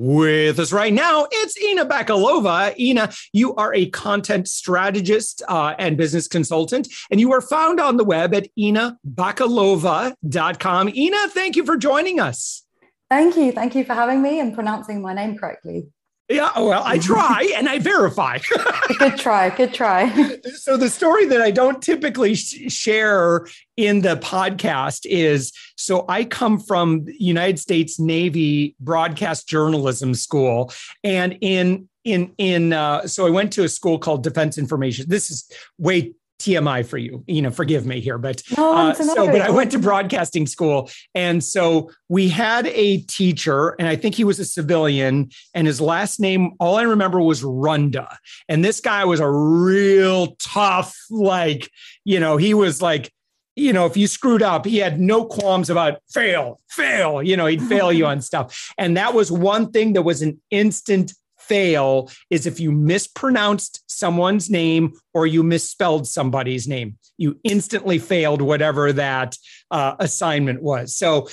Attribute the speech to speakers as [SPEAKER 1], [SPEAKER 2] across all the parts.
[SPEAKER 1] With us right now, it's Ina Bakalova. Ina, you are a content strategist uh, and business consultant, and you are found on the web at inabakalova.com. Ina, thank you for joining us.
[SPEAKER 2] Thank you. Thank you for having me and pronouncing my name correctly.
[SPEAKER 1] Yeah, well, I try and I verify.
[SPEAKER 2] good try. Good try.
[SPEAKER 1] so, the story that I don't typically sh- share in the podcast is so I come from United States Navy Broadcast Journalism School, and in in in uh, so I went to a school called Defense Information. This is way TMI for you, you know, forgive me here, but no, uh, so, but I went to broadcasting school. And so we had a teacher, and I think he was a civilian, and his last name, all I remember was Runda. And this guy was a real tough, like, you know, he was like, you know, if you screwed up, he had no qualms about fail, fail, you know, he'd fail you on stuff. And that was one thing that was an instant fail is if you mispronounced someone's name or you misspelled somebody's name. You instantly failed whatever that uh, assignment was. So,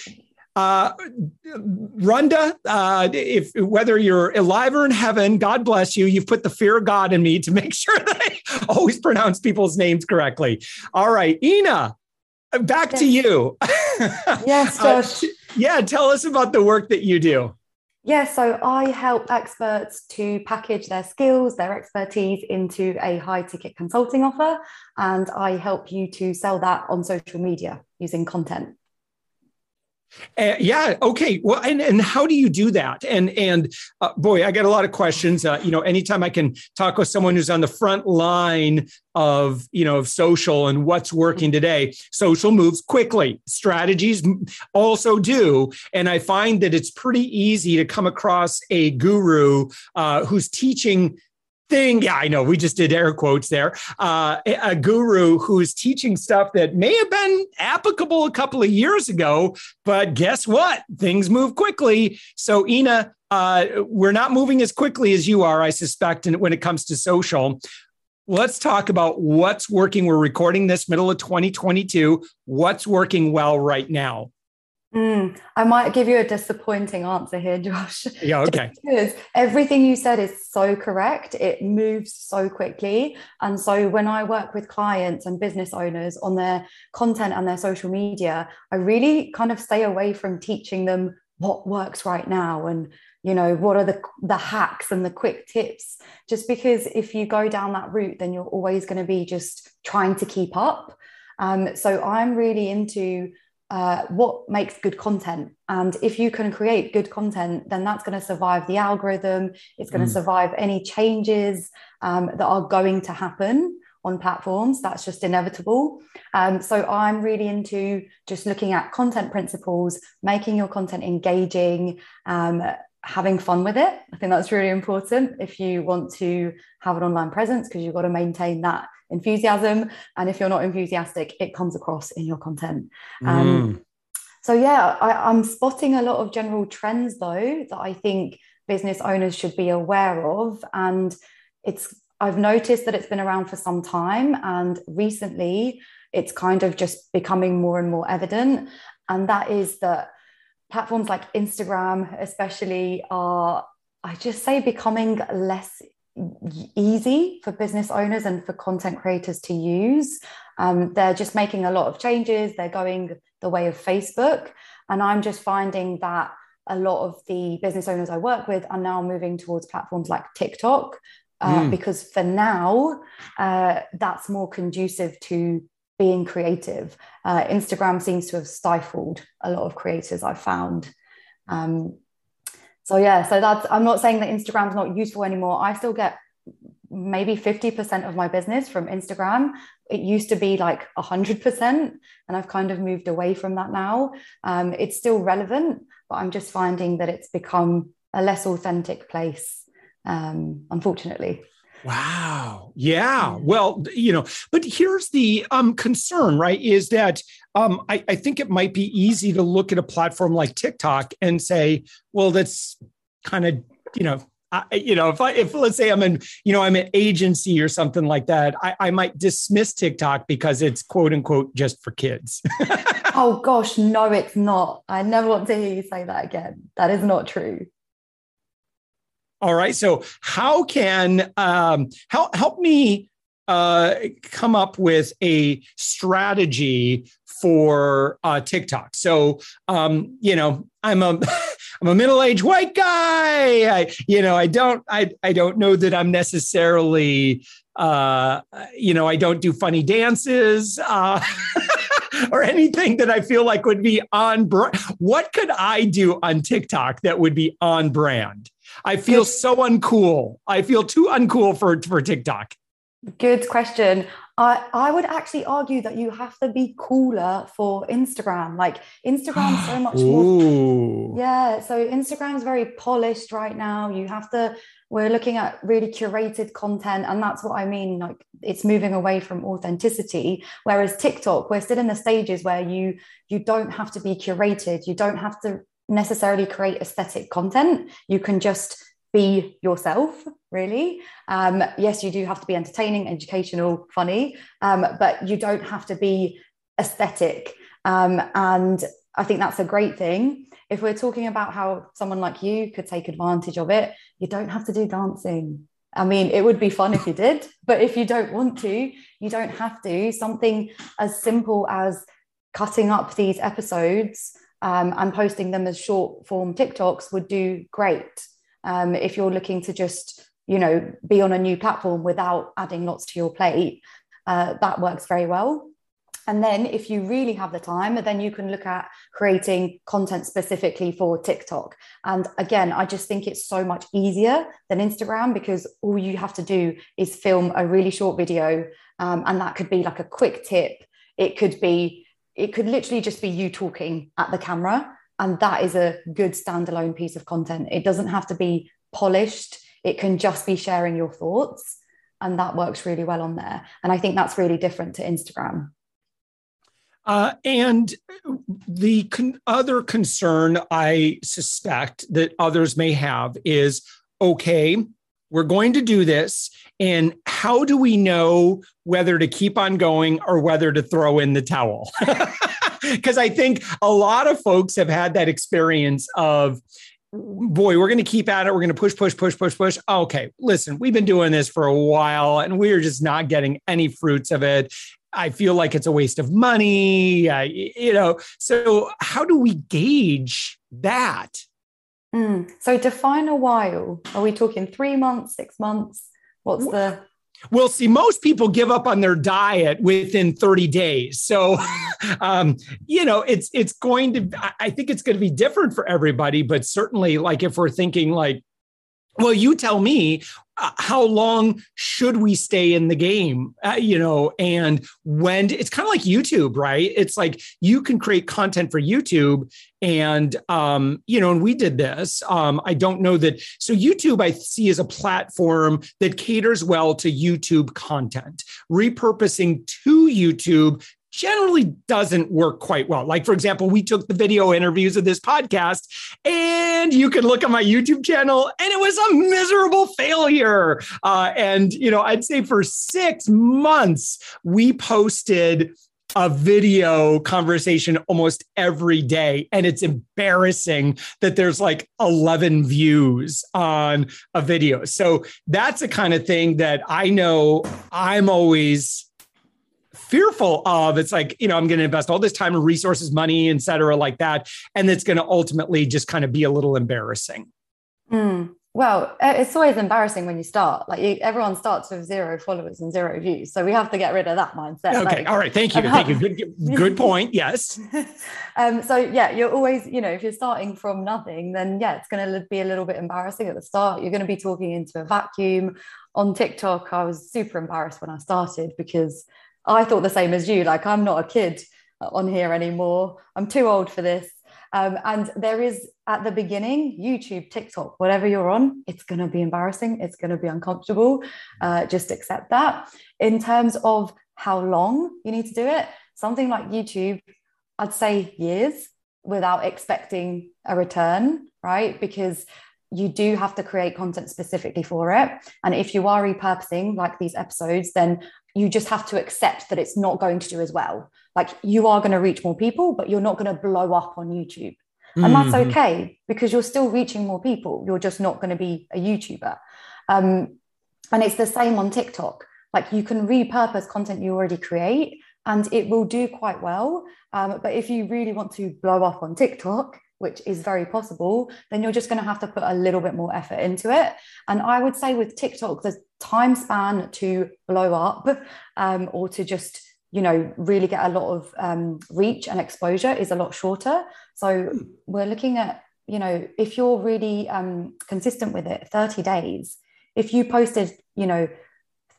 [SPEAKER 1] uh, Runda, uh, if whether you're alive or in heaven, God bless you. You've put the fear of God in me to make sure that I always pronounce people's names correctly. All right, Ina, back yes. to you.
[SPEAKER 2] yes, uh, Josh.
[SPEAKER 1] yeah, tell us about the work that you do.
[SPEAKER 2] Yeah, so I help experts to package their skills, their expertise into a high ticket consulting offer, and I help you to sell that on social media using content.
[SPEAKER 1] Uh, yeah. Okay. Well, and, and how do you do that? And and uh, boy, I get a lot of questions. Uh, you know, anytime I can talk with someone who's on the front line of you know of social and what's working today, social moves quickly. Strategies also do, and I find that it's pretty easy to come across a guru uh, who's teaching thing. Yeah, I know. We just did air quotes there. Uh, a guru who's teaching stuff that may have been applicable a couple of years ago, but guess what? Things move quickly. So, Ina, uh, we're not moving as quickly as you are, I suspect, when it comes to social. Let's talk about what's working. We're recording this middle of 2022. What's working well right now?
[SPEAKER 2] Mm, I might give you a disappointing answer here, Josh.
[SPEAKER 1] Yeah, okay.
[SPEAKER 2] because everything you said is so correct. It moves so quickly. And so when I work with clients and business owners on their content and their social media, I really kind of stay away from teaching them what works right now and you know what are the the hacks and the quick tips just because if you go down that route then you're always going to be just trying to keep up um, so i'm really into uh, what makes good content. And if you can create good content, then that's going to survive the algorithm. It's going mm. to survive any changes um, that are going to happen on platforms. That's just inevitable. Um, so I'm really into just looking at content principles, making your content engaging. Um, having fun with it. I think that's really important if you want to have an online presence because you've got to maintain that enthusiasm. And if you're not enthusiastic, it comes across in your content. Um, mm. So, yeah, I, I'm spotting a lot of general trends though that I think business owners should be aware of. And it's, I've noticed that it's been around for some time. And recently, it's kind of just becoming more and more evident. And that is that platforms like Instagram, especially, are, I just say, becoming less easy for business owners and for content creators to use. Um, they're just making a lot of changes. They're going the way of Facebook. And I'm just finding that a lot of the business owners I work with are now moving towards platforms like TikTok. Uh, mm. Because for now, uh, that's more conducive to being creative. Uh, Instagram seems to have stifled a lot of creators I've found. Um, so yeah, so that's I'm not saying that Instagram's not useful anymore. I still get maybe 50% of my business from Instagram. It used to be like 100%, and I've kind of moved away from that now. Um, it's still relevant, but I'm just finding that it's become a less authentic place, um, unfortunately.
[SPEAKER 1] Wow. Yeah. Well, you know, but here's the um, concern, right? Is that um, I, I think it might be easy to look at a platform like TikTok and say, well, that's kind of, you know, I, you know, if I, if let's say I'm in, you know, I'm an agency or something like that, I, I might dismiss TikTok because it's quote unquote just for kids.
[SPEAKER 2] oh gosh, no, it's not. I never want to hear you say that again. That is not true.
[SPEAKER 1] All right. So how can um, help help me uh, come up with a strategy for uh, TikTok? So um, you know, I'm a I'm a middle aged white guy. I you know I don't I I don't know that I'm necessarily uh, you know I don't do funny dances. Uh, or anything that I feel like would be on brand. What could I do on TikTok that would be on brand? I feel so uncool. I feel too uncool for, for TikTok.
[SPEAKER 2] Good question. I, I would actually argue that you have to be cooler for Instagram. Like Instagram's so much more. Yeah. So Instagram's very polished right now. You have to, we're looking at really curated content. And that's what I mean. Like it's moving away from authenticity. Whereas TikTok, we're still in the stages where you you don't have to be curated. You don't have to necessarily create aesthetic content. You can just be yourself, really. Um, yes, you do have to be entertaining, educational, funny, um, but you don't have to be aesthetic. Um, and I think that's a great thing. If we're talking about how someone like you could take advantage of it, you don't have to do dancing. I mean, it would be fun if you did, but if you don't want to, you don't have to. Something as simple as cutting up these episodes um, and posting them as short form TikToks would do great. Um, if you're looking to just, you know, be on a new platform without adding lots to your plate, uh, that works very well. And then if you really have the time, then you can look at creating content specifically for TikTok. And again, I just think it's so much easier than Instagram because all you have to do is film a really short video. Um, and that could be like a quick tip. It could be it could literally just be you talking at the camera and that is a good standalone piece of content. It doesn't have to be polished. It can just be sharing your thoughts and that works really well on there. And i think that's really different to instagram.
[SPEAKER 1] Uh, and the con- other concern I suspect that others may have is okay, we're going to do this. And how do we know whether to keep on going or whether to throw in the towel? Because I think a lot of folks have had that experience of, boy, we're going to keep at it. We're going to push, push, push, push, push. Okay, listen, we've been doing this for a while and we're just not getting any fruits of it. I feel like it's a waste of money. Uh, you know, so how do we gauge that?
[SPEAKER 2] Mm. So define a while. Are we talking three months, six months? What's the
[SPEAKER 1] well, see, most people give up on their diet within 30 days. So, um, you know, it's it's going to. I think it's going to be different for everybody, but certainly, like if we're thinking like well, you tell me how long should we stay in the game? Uh, you know, and when it's kind of like YouTube, right? It's like you can create content for YouTube, and um, you know, and we did this. Um, I don't know that. So YouTube, I see as a platform that caters well to YouTube content, repurposing to YouTube generally doesn't work quite well. Like, for example, we took the video interviews of this podcast, and you can look at my YouTube channel, and it was a miserable failure. Uh, and, you know, I'd say for six months, we posted a video conversation almost every day. And it's embarrassing that there's like 11 views on a video. So that's a kind of thing that I know I'm always fearful of it's like you know i'm going to invest all this time and resources money et cetera like that and it's going to ultimately just kind of be a little embarrassing
[SPEAKER 2] mm. Well, it's always embarrassing when you start. Like you, everyone starts with zero followers and zero views, so we have to get rid of that mindset.
[SPEAKER 1] Okay,
[SPEAKER 2] like,
[SPEAKER 1] all right. Thank you. Thank you. Good, good point. Yes.
[SPEAKER 2] um, so yeah, you're always, you know, if you're starting from nothing, then yeah, it's going to be a little bit embarrassing at the start. You're going to be talking into a vacuum. On TikTok, I was super embarrassed when I started because I thought the same as you. Like I'm not a kid on here anymore. I'm too old for this. Um, and there is at the beginning, YouTube, TikTok, whatever you're on, it's going to be embarrassing. It's going to be uncomfortable. Uh, just accept that. In terms of how long you need to do it, something like YouTube, I'd say years without expecting a return, right? Because you do have to create content specifically for it. And if you are repurposing like these episodes, then you just have to accept that it's not going to do as well. Like you are going to reach more people, but you're not going to blow up on YouTube. And mm-hmm. that's okay because you're still reaching more people. You're just not going to be a YouTuber. Um, and it's the same on TikTok. Like you can repurpose content you already create and it will do quite well. Um, but if you really want to blow up on TikTok, which is very possible, then you're just going to have to put a little bit more effort into it. And I would say with TikTok, the time span to blow up um, or to just you know really get a lot of um, reach and exposure is a lot shorter. So we're looking at you know if you're really um, consistent with it, 30 days. If you posted you know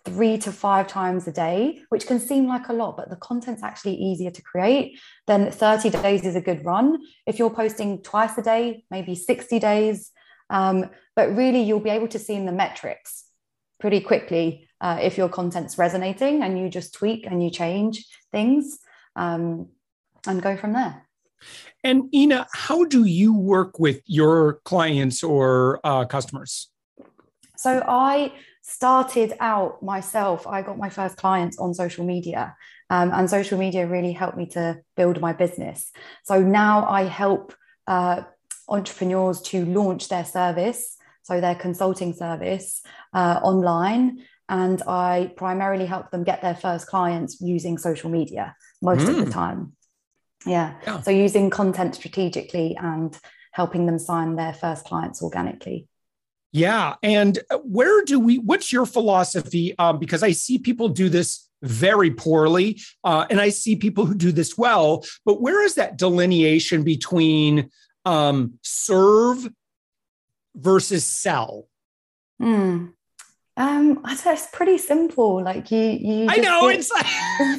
[SPEAKER 2] three to five times a day, which can seem like a lot, but the content's actually easier to create, then 30 days is a good run. If you're posting twice a day, maybe 60 days, um, but really you'll be able to see in the metrics pretty quickly uh, if your content's resonating and you just tweak and you change things um, and go from there.
[SPEAKER 1] And Ina, how do you work with your clients or uh, customers?
[SPEAKER 2] So I started out myself, I got my first clients on social media, um, and social media really helped me to build my business. So now I help uh, entrepreneurs to launch their service, so their consulting service uh, online. And I primarily help them get their first clients using social media most mm. of the hmm. time. Yeah. yeah. So using content strategically and helping them sign their first clients organically.
[SPEAKER 1] Yeah. And uh, where do we, what's your philosophy? Um, because I see people do this very poorly, uh, and I see people who do this well, but where is that delineation between um, serve versus sell?
[SPEAKER 2] Hmm. Um, it's pretty simple. Like you, you.
[SPEAKER 1] I know it's.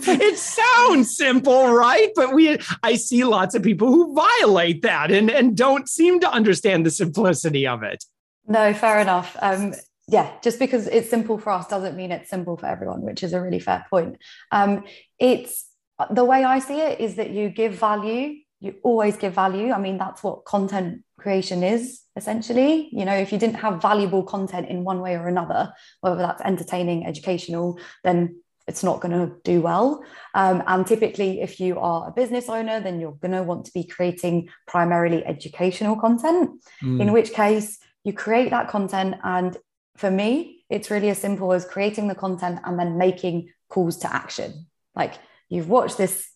[SPEAKER 1] it sounds simple, right? But we, I see lots of people who violate that and and don't seem to understand the simplicity of it.
[SPEAKER 2] No, fair enough. Um, yeah, just because it's simple for us doesn't mean it's simple for everyone, which is a really fair point. Um, it's the way I see it is that you give value, you always give value. I mean, that's what content creation is essentially. You know, if you didn't have valuable content in one way or another, whether that's entertaining, educational, then it's not going to do well. Um, and typically, if you are a business owner, then you're going to want to be creating primarily educational content, mm. in which case, you create that content and for me it's really as simple as creating the content and then making calls to action. Like you've watched this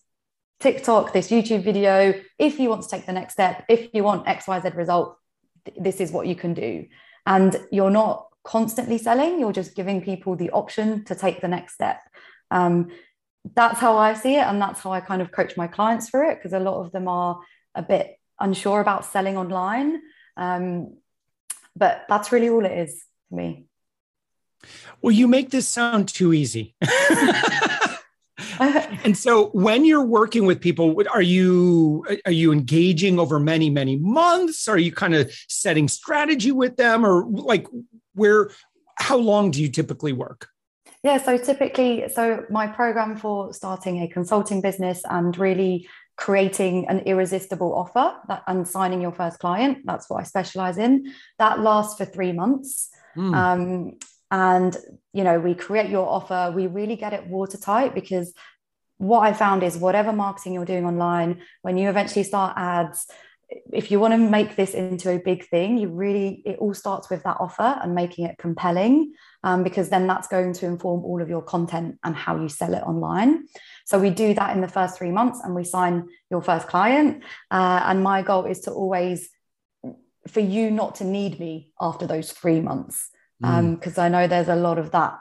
[SPEAKER 2] tiktok this youtube video. If you want to take the next step if you want xyz result this is what you can do. And you're not constantly selling you're just giving people the option to take the next step. Um, that's how i see it and that's how i kind of coach my clients for it because a lot of them are a bit unsure about selling online. Um, but that's really all it is for me.
[SPEAKER 1] Well, you make this sound too easy. and so when you're working with people are you are you engaging over many many months are you kind of setting strategy with them or like where how long do you typically work
[SPEAKER 2] yeah so typically so my program for starting a consulting business and really creating an irresistible offer that, and signing your first client. That's what I specialize in. That lasts for three months. Mm. Um, and you know, we create your offer. We really get it watertight because what I found is whatever marketing you're doing online, when you eventually start ads, if you want to make this into a big thing, you really, it all starts with that offer and making it compelling, um, because then that's going to inform all of your content and how you sell it online. So we do that in the first three months and we sign your first client. Uh, and my goal is to always for you not to need me after those three months. Because mm. um, I know there's a lot of that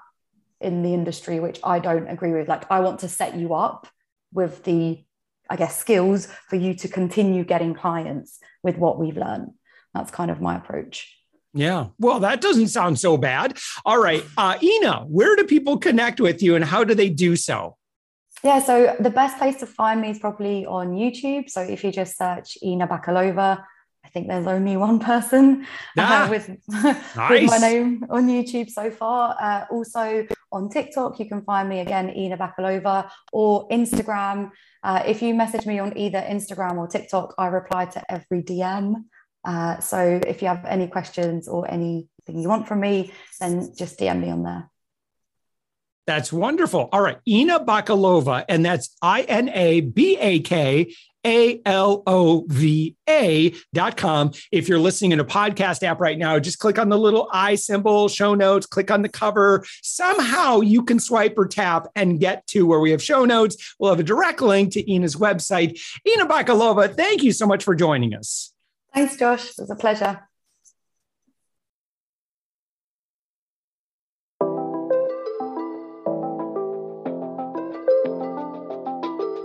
[SPEAKER 2] in the industry, which I don't agree with. Like, I want to set you up with the, I guess, skills for you to continue getting clients with what we've learned. That's kind of my approach.
[SPEAKER 1] Yeah. Well, that doesn't sound so bad. All right. Uh, Ina, where do people connect with you and how do they do so?
[SPEAKER 2] Yeah, so the best place to find me is probably on YouTube. So if you just search Ina Bakalova, I think there's only one person uh, ah, uh, with, nice. with my name on YouTube so far. Uh, also on TikTok, you can find me again, Ina Bakalova, or Instagram. Uh, if you message me on either Instagram or TikTok, I reply to every DM. Uh, so if you have any questions or anything you want from me, then just DM me on there.
[SPEAKER 1] That's wonderful. All right. Ina Bakalova, and that's I N A B A K A L O V A dot com. If you're listening in a podcast app right now, just click on the little I symbol, show notes, click on the cover. Somehow you can swipe or tap and get to where we have show notes. We'll have a direct link to Ina's website. Ina Bakalova, thank you so much for joining us.
[SPEAKER 2] Thanks, Josh. It was a pleasure.